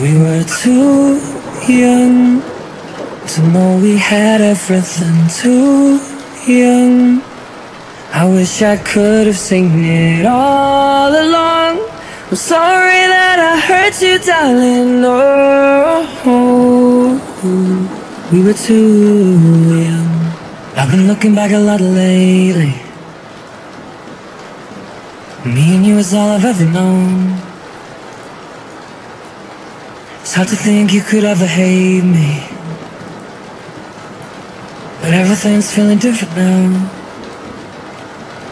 We were too young to know we had everything too young. I wish I could have seen it all along. I'm sorry that I hurt you, darling. Oh, we were too young. I've been looking back a lot lately. Me and you is all I've ever known. It's hard to think you could ever hate me. But everything's feeling different now.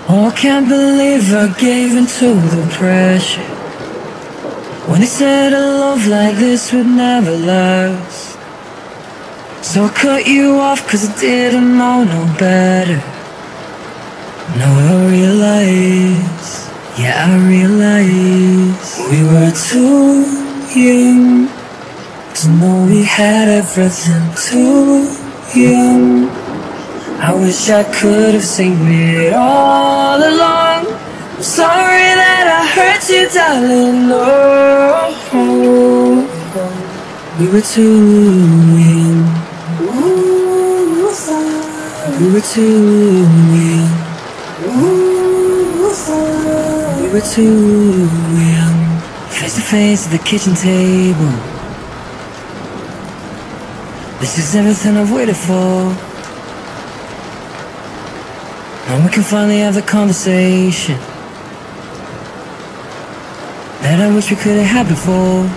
Oh, I can't believe I gave into the pressure. When they said a love like this would never last. So I cut you off cause I didn't know no better. Now I realize, yeah I realize We were too young to know we had everything too young I wish I could have seen it all along. I'm sorry that I hurt you, darling, oh, We were too young We were too young We were too young Face to face at the kitchen table This is everything I've waited for. Now we can finally have the conversation. That I wish we could have had before.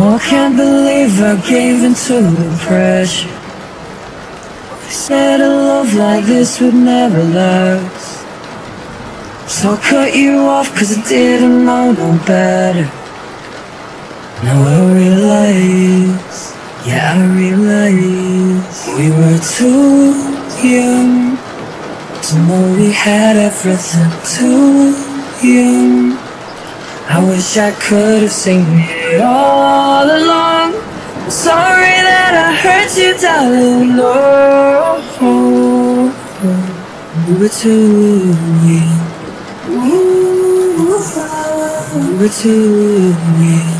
Oh, I can't believe I gave in to the pressure. They said a love like this would never last. So I cut you off cause I didn't know no better. Now I realize, yeah I realize We were too young. To know we had everything too young. I wish I could have seen it all along. Sorry that I hurt you, darling, oh, We were too young. We were too young.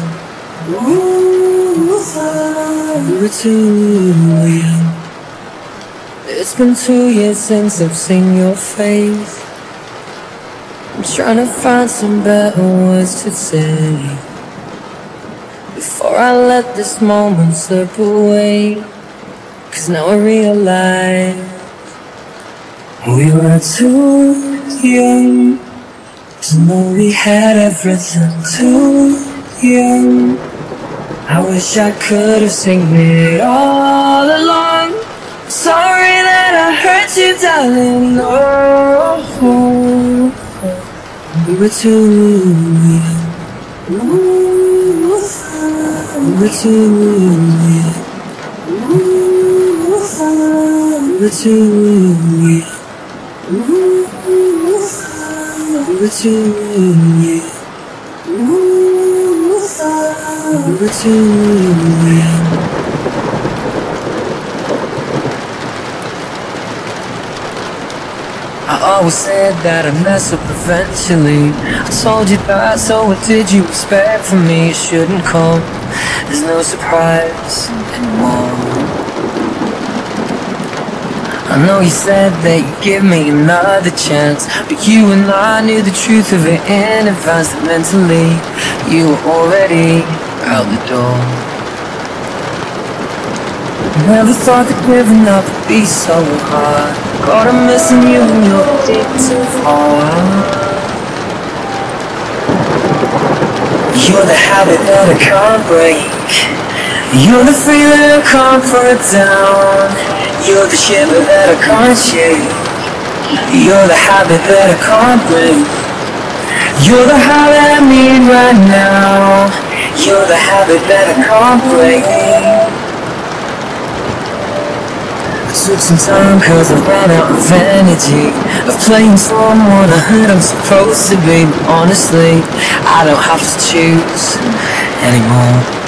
We too young It's been two years since I've seen your face. I'm trying to find some better words to say. Before I let this moment slip away Cause now I realize We were too young To know we had everything too young I wish I could have seen it all along Sorry that I hurt you, darling, oh we were too young. We were too young. We were too young. We were too young. Too. I always said that I'd mess up eventually I told you that, so what did you expect from me? It shouldn't come There's no surprise anymore I know you said that you'd give me another chance But you and I knew the truth of it in advance That mentally. You were already out the door. Never thought that giving up would be so hard. Caught I'm missing you and you're deep too far. You're the habit that I can't break You're the feeling I can't put down You're the shiver that I can't shake You're the habit that I can't break You're the high that I need right now. You're the habit that I can't break took some time cause I ran out of energy. Of playing someone I heard I'm supposed to be. Honestly, I don't have to choose anymore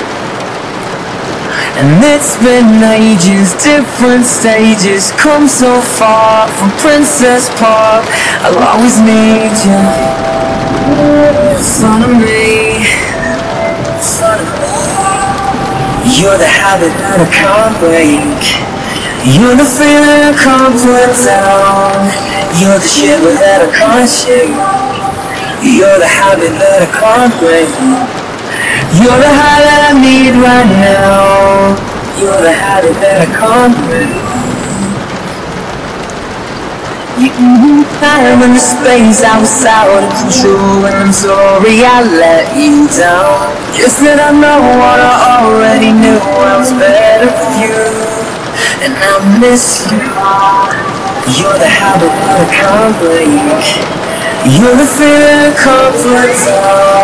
And it's been ages, different stages Come so far from Princess Park I'll always need you front of me In front You're the habit that I can't break. You're the feeling I can't put down. You're the shiver that I can't shake. You're the habit that I can't break. You're the high that I need right now. You're the habit that I can't break. Time and the space I was out of control. And I'm sorry I let you down. You said I know what I already knew. I was better with you And I miss you. You're the habit that I can't break You're the feeling I can't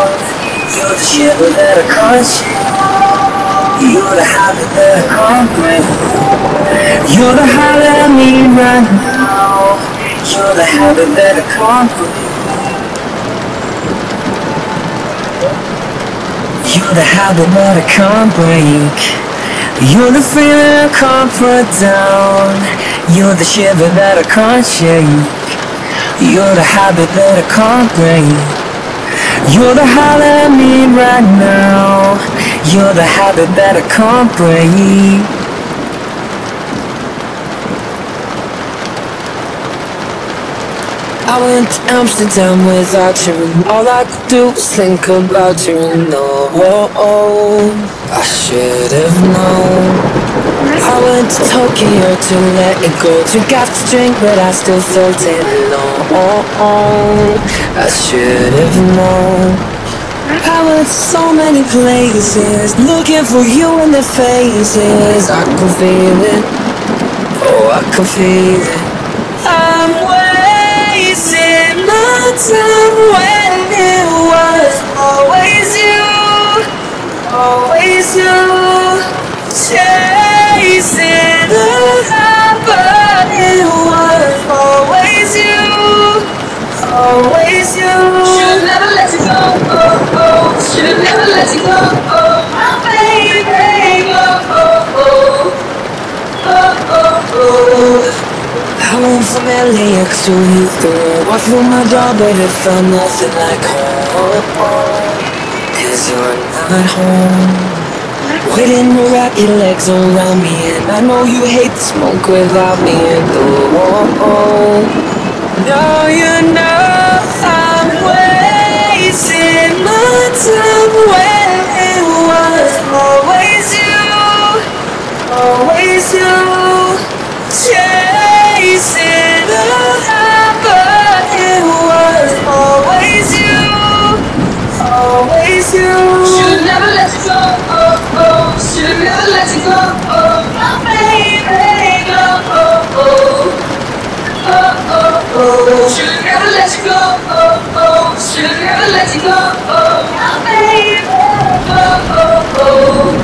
You're the shiver that I can't shake You're the habit that I break You're the high that I need right now you're the habit that I can't. You're the habit that I can't break. You're the feeling I can't put down. You're the shiver that I can't shake. You're the habit that I can't break. You're the high I need right now. You're the habit that I can't break. I went to Amsterdam without you and all I could do was think about you and oh, oh, I should have known I went to Tokyo to let it go. Got to drink but I still felt it oh, I should have known. I went to so many places Looking for you in their faces. I can feel it. Oh, I can feel it. I'm wasting my time when it was always you, always you, Went from LAX to I flew my job but it felt nothing like home. Cause you're not home. Waiting to wrap your legs around me And I know you hate the smoke without me And oh, Now you know I'm wasting my time When it was. Always you. Always you. Chasing oh oh.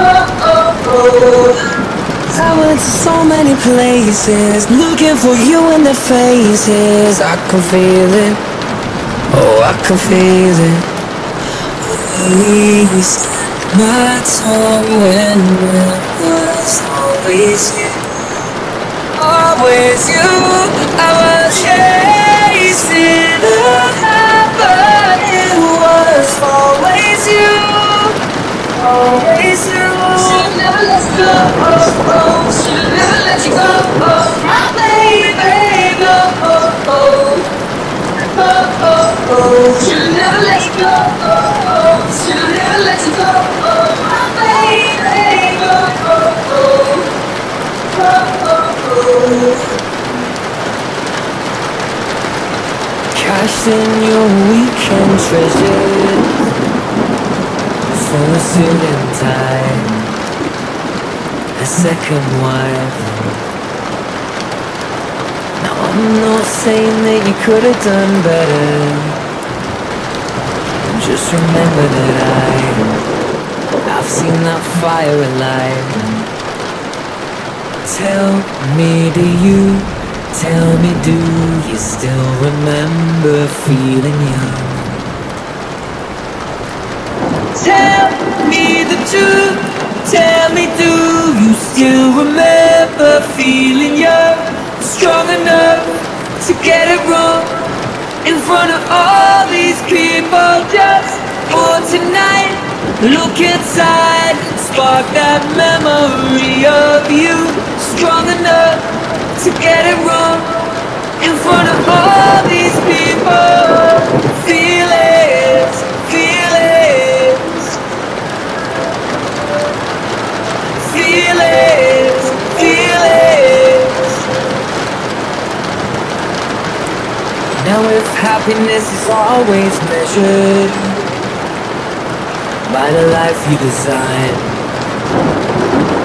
Oh oh I went to so many places Looking for you in their faces. I can feel it. Oh, I can feel it. Please My tongue when it was always you. Always you I was chasing. The But it was always you You Should never let go should never let you go, my baby, Should never let you go, should never let you go, my baby, Cashed in your weekend treasures for a suit and tie a second wife. Now I'm not saying that you could have done better. Just remember that I, I've seen that fire alive. Tell me, do you? Tell me, do you still remember feeling young? Tell me the truth. Tell me, do you still remember feeling young, strong enough to get it wrong in front of all these people just for tonight? Look inside, spark that memory of you. Strong enough to get it wrong in front of all these people. Feelings, feelings, feelings. Now, if happiness is always measured by the life you design,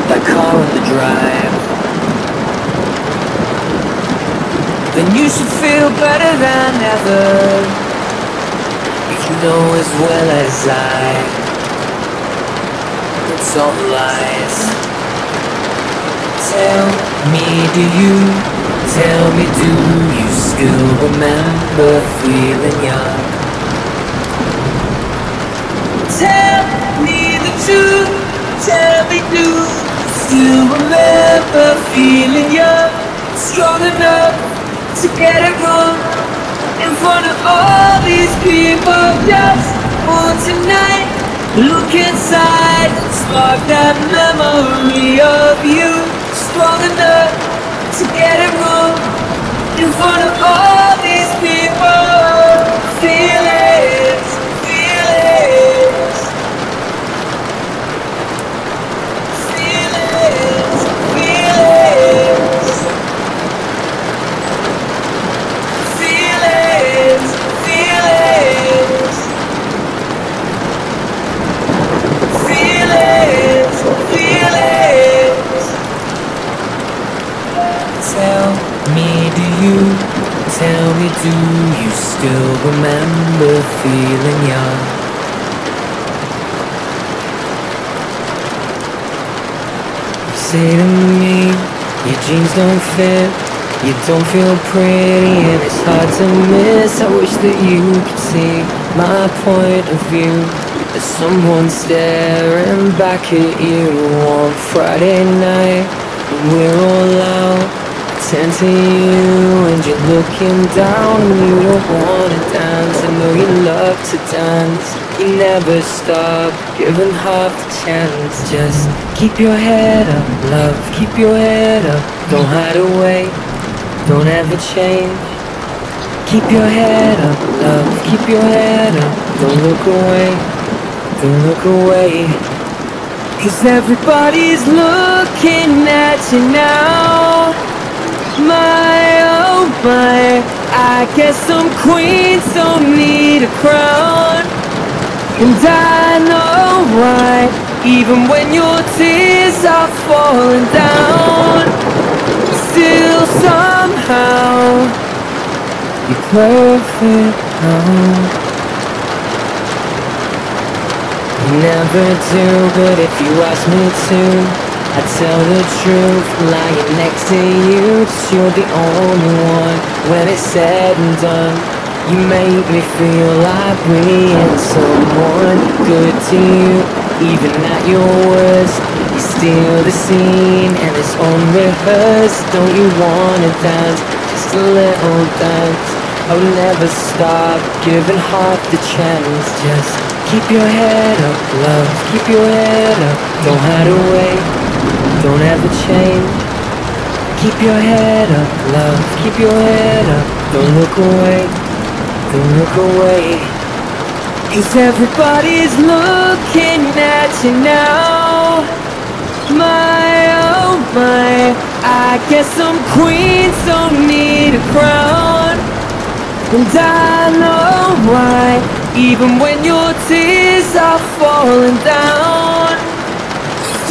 by car on the drive. Then you should feel better than ever. If you know as well as I, it's all lies. Tell me, do you? Tell me, do you still remember feeling young? Tell me the truth, tell me do you Still remember feeling young Strong enough to get it wrong In front of all these people Just for tonight Look inside and Spark that memory of you Strong enough to get it wrong In front of all these people remember feeling young? You say to me, your jeans don't fit, you don't feel pretty, and it's hard to miss. I wish that you could see my point of view. There's someone staring back at you on Friday night, and we're all out to you and you're looking down and you don't wanna dance. I know you love to dance. You never stop, giving half the chance. Just keep your head up, love. Keep your head up. Don't hide away. Don't ever change. Keep your head up, love. Keep your head up. Don't look away. Don't look away. Cause everybody's looking at you now. My oh my, I guess some queens don't need a crown. And I know why, even when your tears are falling down, still somehow you're perfect now. Never do, but if you ask me to. I tell the truth, lying next to you you're the only one. When it's said and done You make me feel like being someone good to you. Even at your worst You steal the scene and it's unrehearsed Don't you wanna dance, just a little dance. I will never stop, giving half the chance Just keep your head up, love, keep your head up. Don't hide away don't ever change. Keep your head up, love. Keep your head up. Don't look away. Don't look away. Cause everybody's looking at you now. My, oh my. I guess some queens don't need a crown. And I know why. Even when your tears are falling down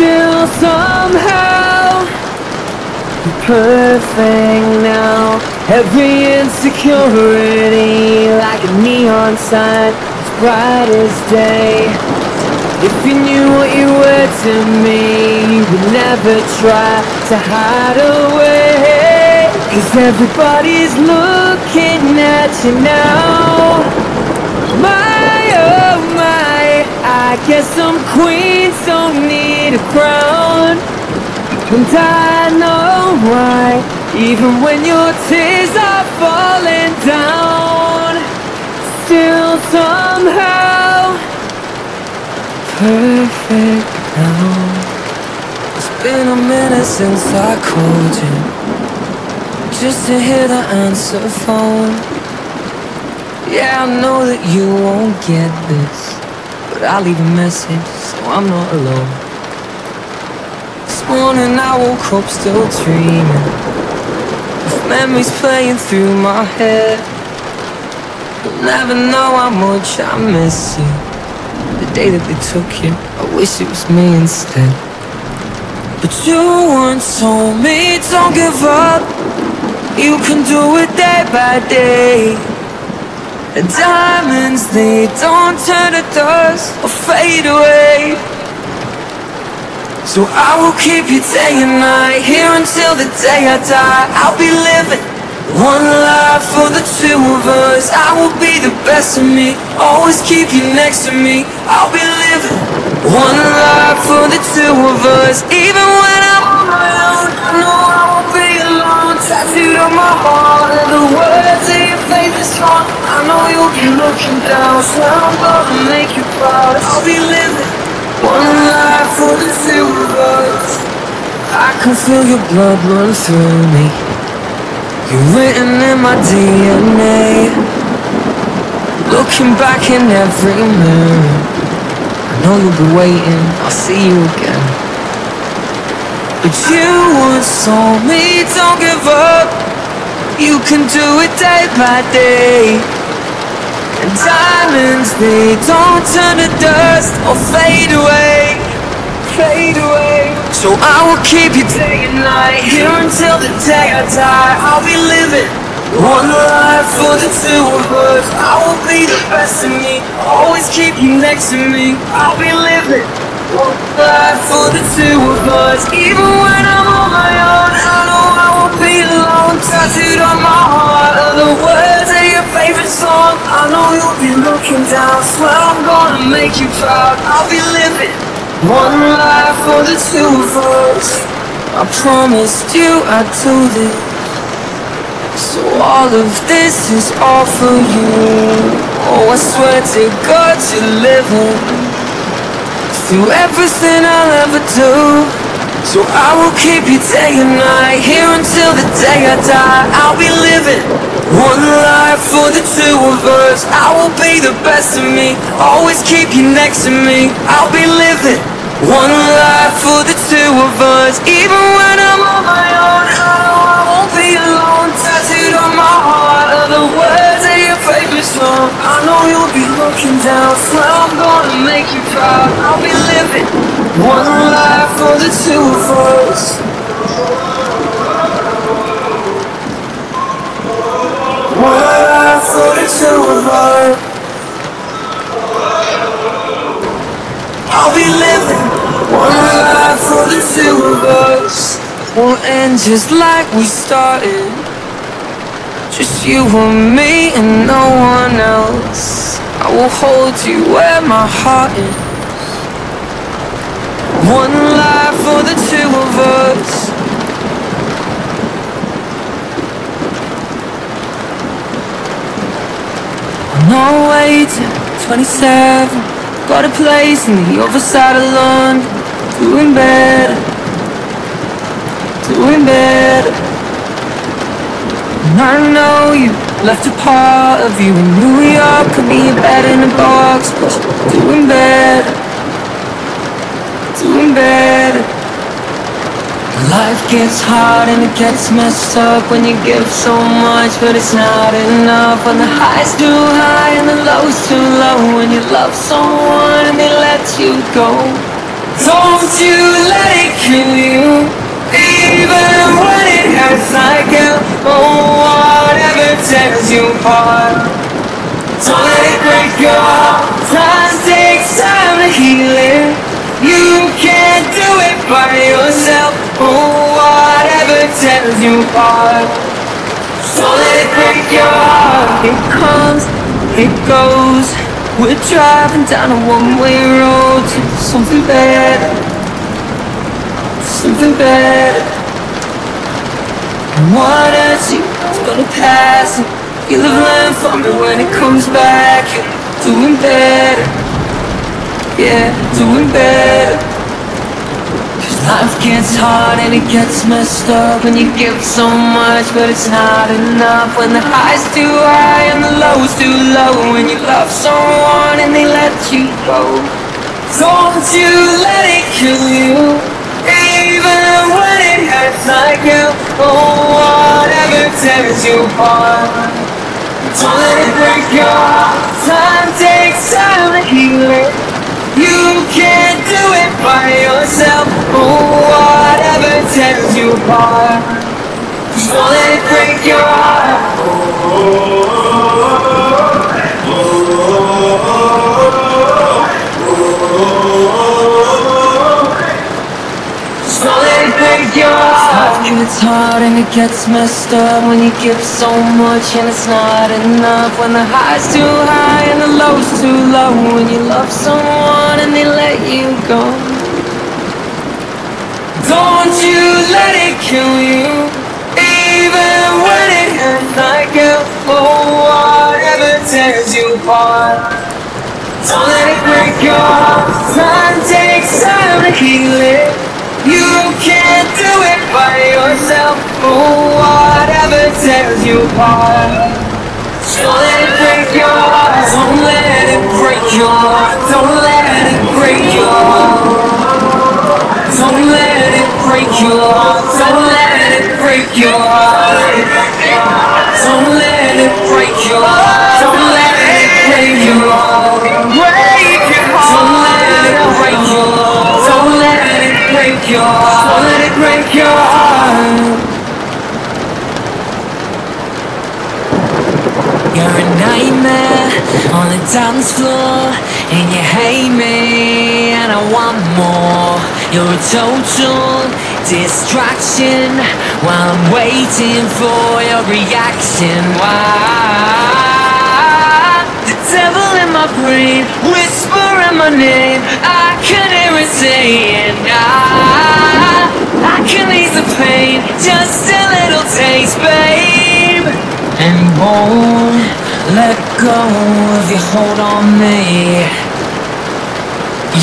still somehow perfect now. Every insecurity like a neon sign, as bright as day. If you knew what you were to me, you would never try to hide away. Cause everybody's looking at you now. My, oh my, I guess some queens don't need a crown. And I know why, even when your tears are falling down, still somehow perfect now. It's been a minute since I called you, just to hear the answer phone. Yeah, I know that you won't get this, but I'll leave a message so I'm not alone. This morning I woke up still dreaming, with memories playing through my head. You'll never know how much I miss you. The day that they took you, I wish it was me instead. But you once told me don't give up. You can do it day by day. The diamonds, they don't turn to dust or fade away. So I will keep you day and night, here until the day I die. I'll be living one life for the two of us. I will be the best of me, always keep you next to me. I'll be living one life for the two of us, even when I'm on my own. I know I won't be alone. Tattooed on my heart are the words of your favorite song. I know you'll be looking down, so I'm gonna make you proud. I'll be living one life for the two of us. I can feel your blood run through me. You're written in my DNA. Looking back in every mirror. I know you'll be waiting, I'll see you again. But you once told me don't give up. You can do it day by day. And diamonds, they don't turn to dust or fade away. Fade away. So I will keep you day and night here until the day I die. I'll be living one life for the two of us. I will be the best of me, always keep you next to me. I'll be living for the two of us, even when I'm on my own. I know I won't be alone. Tattooed on my heart are the words of your favorite song. I know you'll be looking down, swear I'm gonna make you proud. I'll be living. One life for the two of us. I promised you I'd do this. So all of this is all for you. Oh, I swear to God you're living through everything I'll ever do. So I will keep you day and night here until the day I die. I'll be living one life for the two of us. I will be the best of me, always keep you next to me. I'll be living one life for the two of us, even when I'm on my own. I won't be alone. Tattooed on my heart are the words song. I know you'll be looking down, swear I'm gonna make you proud. I'll be living one life for the two of us. One life for the two of us. I'll be living one life for the two of us. We'll end just like we started. Just you and me and no one else. I will hold you where my heart is. One life for the two of us. No waiting, 27. Got a place in the other side of London. Doing better. Doing better. And I know you left a part of you in New York. Could be a bed in a box, but you're doing better. Doing better. Life gets hard and it gets messed up when you give so much, but it's not enough. When the high's too high and the low's too low, when you love someone and they let you go. Don't you let it kill you, even when hell. Oh, whatever tears you apart. Don't let it break your heart. Time takes time to heal it. You can't do it by yourself. Oh, whatever tears you apart. So let it break your heart. It comes, it goes. We're driving down a one-way road to something better. Something better. And you is gonna pass? And you'll have learned from it when it comes back. Doing better. yeah, doing better. Cause life gets hard and it gets messed up when you give so much, but it's not enough. When the high's too high and the low's too low. When you love someone and they let you go. Don't you let it kill you, even when it like hell. Oh, whatever tears you apart. Don't let it break your heart. Time takes time to heal it. You can't do it by yourself. Oh, whatever tears you apart. Don't let it break your heart. Don't let it break your heart. Life gets hard and it gets messed up when you give so much and it's not enough. When the high's too high and the low's too low. When you love someone and they let you go. Don't you let it kill you, even when it hurts like hell. Oh, whatever tears you apart. Don't let it break your heart. Time takes time to heal it. You can't do it by yourself. Oh, whatever tears you apart. Don't let it break your heart. Don't let it break your heart. Don't let it break your heart. Don't let it break your heart. Don't let it break your heart. Don't let it break your heart. Don't let it break your heart. Your heart. Don't let it break your heart. You're a nightmare on the dance floor And you hate me and I want more You're a total distraction While I'm waiting for your reaction Why? The devil in my brain Whispering my name I can hear it saying babe and won't let go of your hold on me.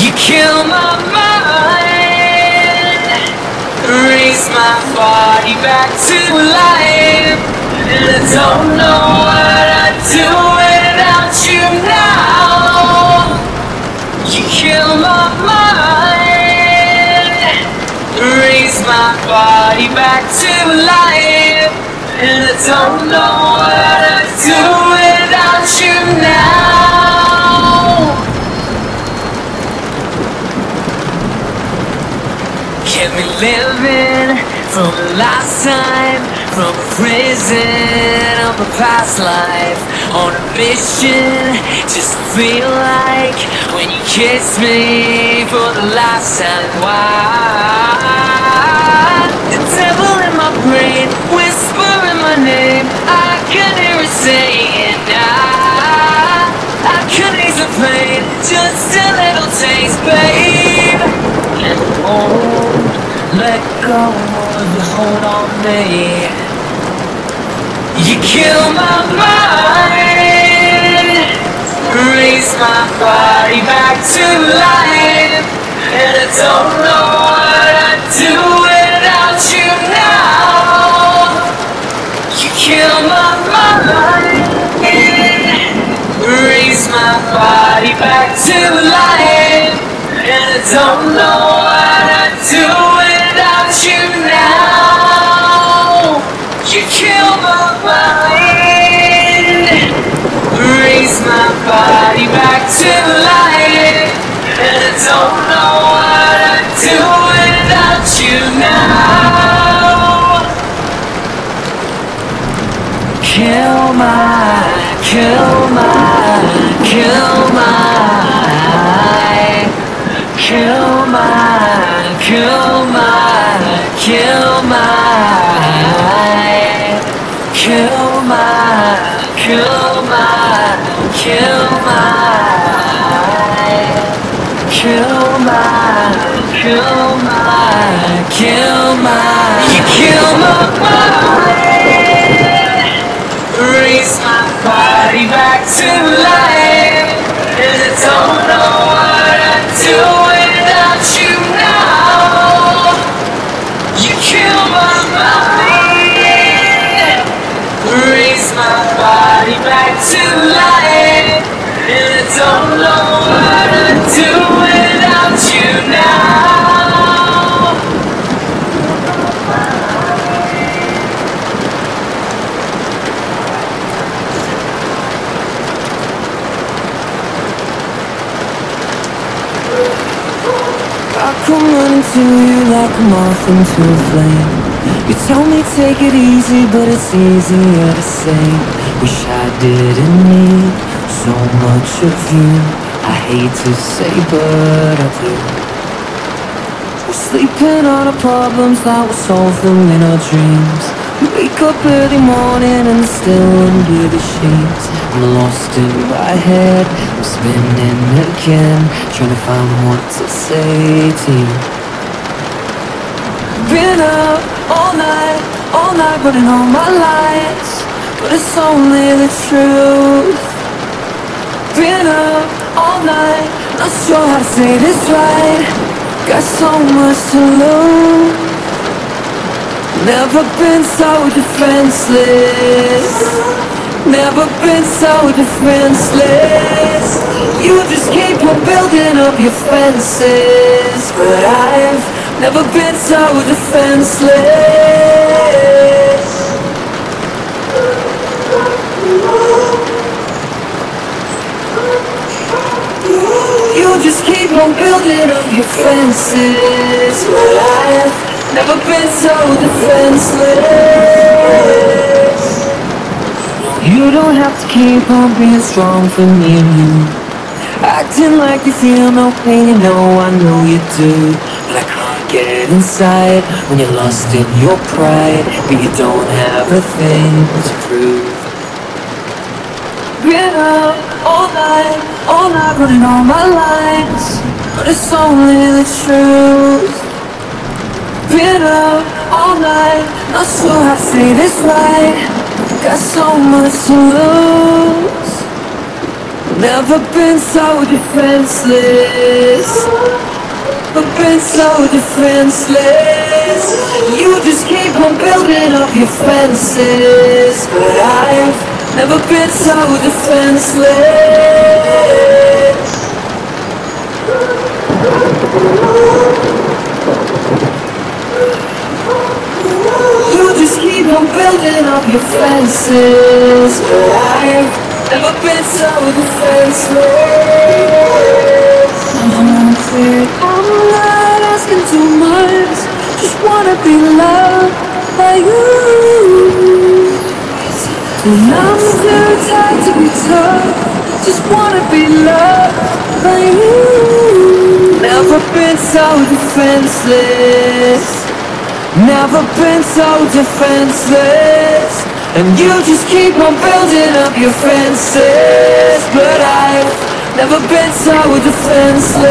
You kill my mind, raise my body back to life, and I don't know what I'd do without you now. You kill my mind, raise my body back to life. And I don't know what I'd do without you now. Kept me living from the last time, from a prison of a past life, on a mission just to feel like when you kiss me for the last time. Why? The devil in my brain whispering my name. I can hear it saying, I, I can ease the pain, just a little taste, babe. And won't let go of your hold on me. You kill my mind, raise my body back to life, and I don't know what I'd do without you now. Kill my mind, raise my body back to life, and I don't know what I'd do without you now. You kill my mind, raise my body back to life, and I don't know what I'd do without you now. Kill my, kill my, kill my, kill my, kill my, kill my, kill my, kill my, kill my, kill my, kill my, kill my, you kill my mind takes my body back to life. And I don't know what I'd do without you now. You kill my mind, raise my body back to life. And I don't know what I'd do without you now. Come running to you like a moth into a flame. You tell me take it easy, but it's easier to say. Wish I didn't need so much of you. I hate to say, but I do. We're sleeping on our problems that we'll solve them in our dreams. We wake up early morning and still under the sheets I'm lost in my head, I'm spinning again Trying to find what to say to you. Been up all night, all night running all my lights But it's only the truth. Been up all night, not sure how to say this right. Got so much to lose Never been so defenseless. Never been so defenseless. You just keep on building up your fences. But I've never been so defenseless. You just keep on building up your fences. But I've Never been so defenseless. You don't have to keep on being strong for me. Acting like you feel no pain, you know I know you do. But I can't get it inside when you're lost in your pride. But you don't have a thing to prove. Been up all night, all night running all my lines. But it's only the truth been up all night, not sure to say this right Got so much to lose. Never been so defenseless. Never been so defenseless. You just keep on building up your fences. But I've never been so defenseless keep on building up your fences. But I've never been so defenseless. I'm clear, I'm not asking too much. Just wanna be loved by you. And I'm too tired to be tough. Just wanna be loved by you. Never been so defenseless Never been so defenseless. And you just keep on building up your fences. But I've never been so defenseless.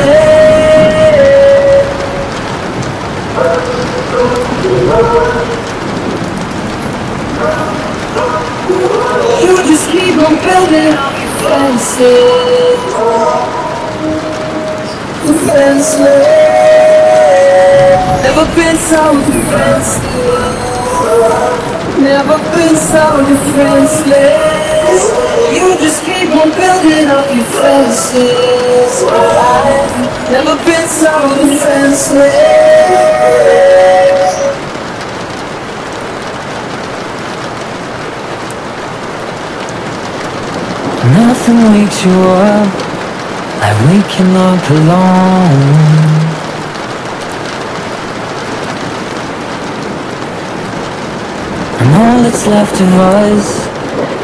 You just keep on building up your fences. Defenseless Never been so defenseless. Never been so defenseless. You just keep on building up your fences. I've never been so defenseless. Nothing wakes you up like waking up alone That's left of us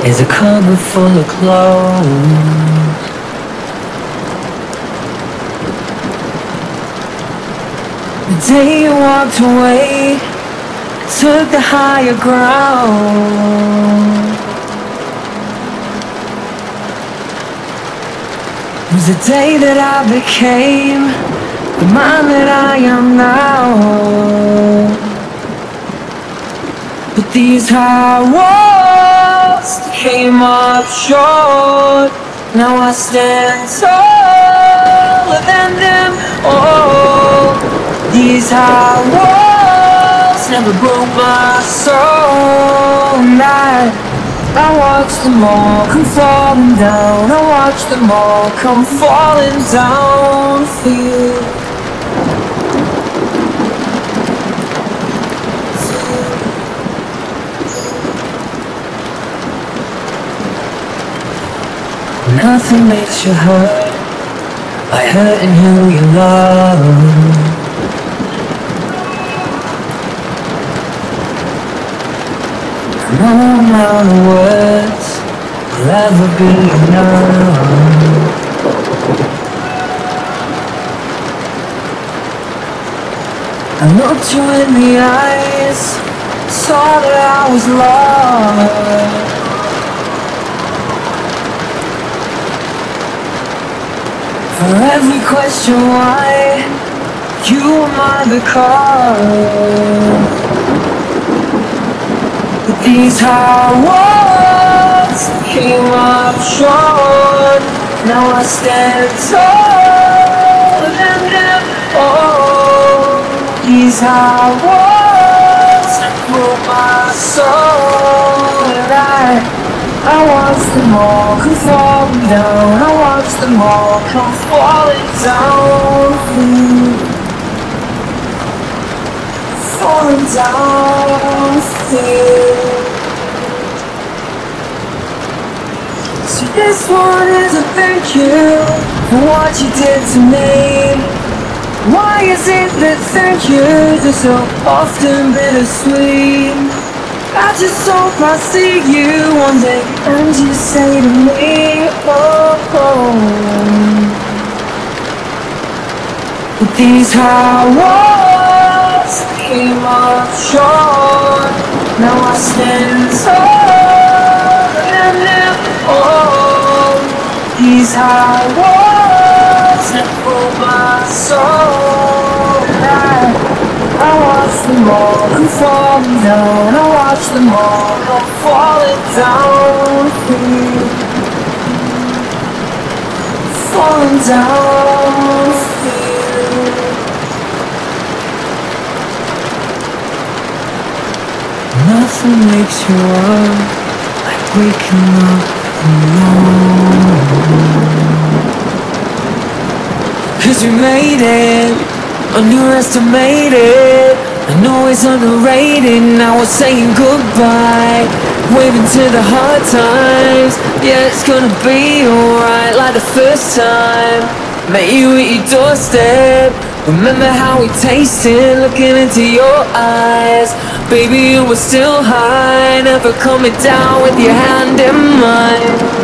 is a cupboard full of clothes. The day you walked away, took the higher ground. It was the day that I became the man that I am now. But these high walls came up short. Now I stand taller than them all. These high walls never broke my soul. And I, I watch them all come falling down. I watch them all come falling down. For you nothing makes you hurt by hurting who you love. No amount of words will ever be enough. I looked you in the eyes, saw that I was lost. For every question why, you my the cause. But these hard walls came up short. Now I stand tall and them all. These hard walls broke my soul, and I. I watch them all come falling down. I watch them all come falling down. Falling down. So this one is a thank you for what you did to me. Why is it that thank yous are so often bittersweet? I just hope I see you one day and you say to me, oh, oh. These walls came up short. Now I stand tall and now, oh, these walls that pull my soul. Them all falling down. I watch them all come falling down. with Falling down. with Nothing makes you up like waking up alone. Cause we made it, underestimated. I know it's underrated, now we're saying goodbye. Waving to the hard times, yeah, it's gonna be alright like the first time. Met you at your doorstep, remember how we tasted, looking into your eyes. Baby, you were still high, never coming down with your hand in mine.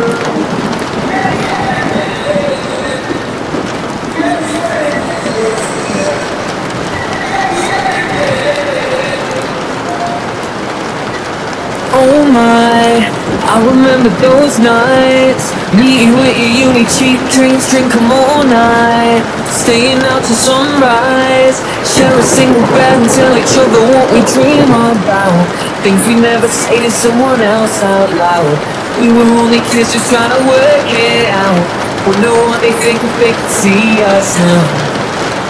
Oh my, I remember those nights. Meeting with your uni cheap drinks, drink 'em all night. Staying out till sunrise. Share a single bed and tell each other what we dream about. Things we never say to someone else out loud. We were only kids just trying to work it out. Wonder what they think if they could see us now.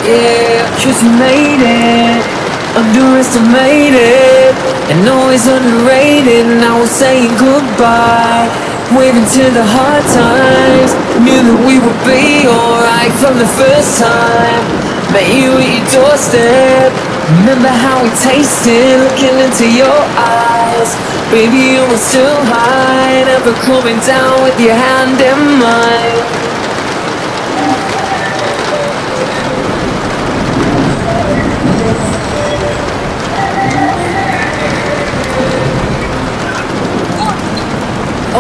Yeah, cause we made it Underestimated and always underrated. Now we're saying goodbye, waving to the hard times. Knew that we would be alright from the first time. Met you at your doorstep. Remember how we tasted, looking into your eyes. Baby, you were still high, never coming down with your hand in mine.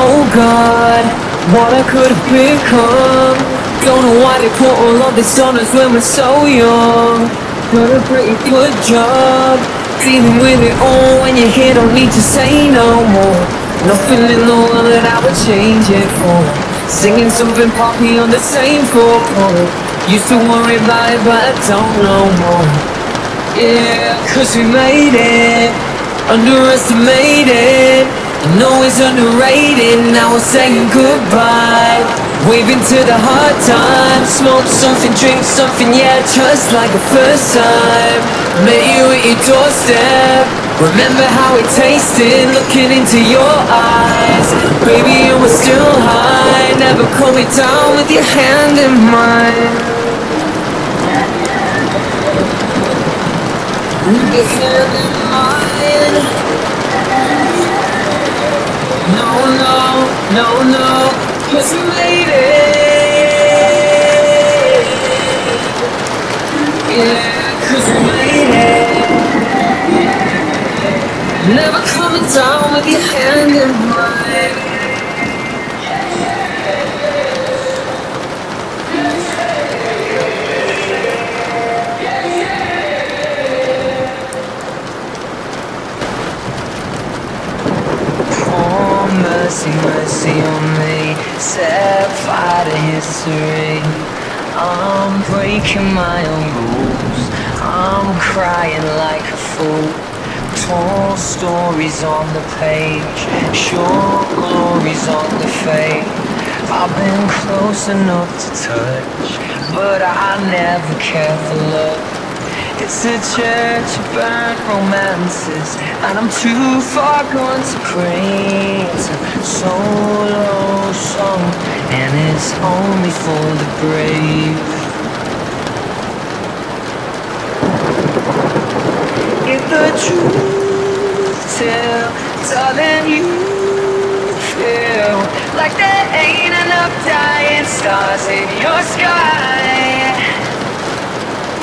Oh God, what I could have become. Don't know why they put all of this on us when we're so young. Done a pretty good job dealing with it all when you're here. Don't need to say no more. Nothing in the world that I would change it for. Singing something poppy on the same four chord. Used to worry about it, but I don't know more. Yeah, cause we made it, underestimated. I know it's underrated, now we're saying goodbye. Waving to the hard times, smoke something, drink something, yeah, just like the first time. Met you at your doorstep. Remember how it tasted, looking into your eyes. Baby, you were still high, never coming down with your hand in mine. Your hand in mine. No, no, no, made it. Yeah, cause we made it. Never coming down with your hand in mine. mercy on me Set fire to history. I'm breaking my own rules. I'm crying like a fool. Torn stories on the page Short glories on the face. I've been close enough to touch But I never care for love. It's a church of burnt romances, and I'm too far gone to pray. It's a solo song, and it's only for the brave. If the truth tell, darling, you feel like there ain't enough dying stars in your sky.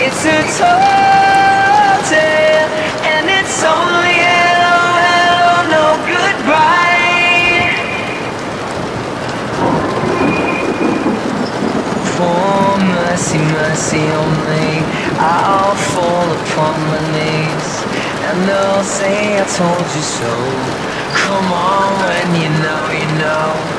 It's a tall tale, and it's only hello, hello, no goodbye. For mercy, mercy on me, I'll fall upon my knees, and they'll say I told you so. Come on, when you know, you know.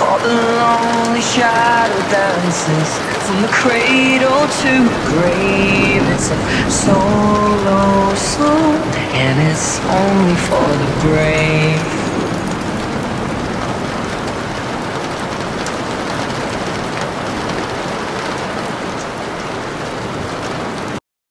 All the lonely shadow dances from the cradle to the grave. It's a solo song, and it's only for the brave.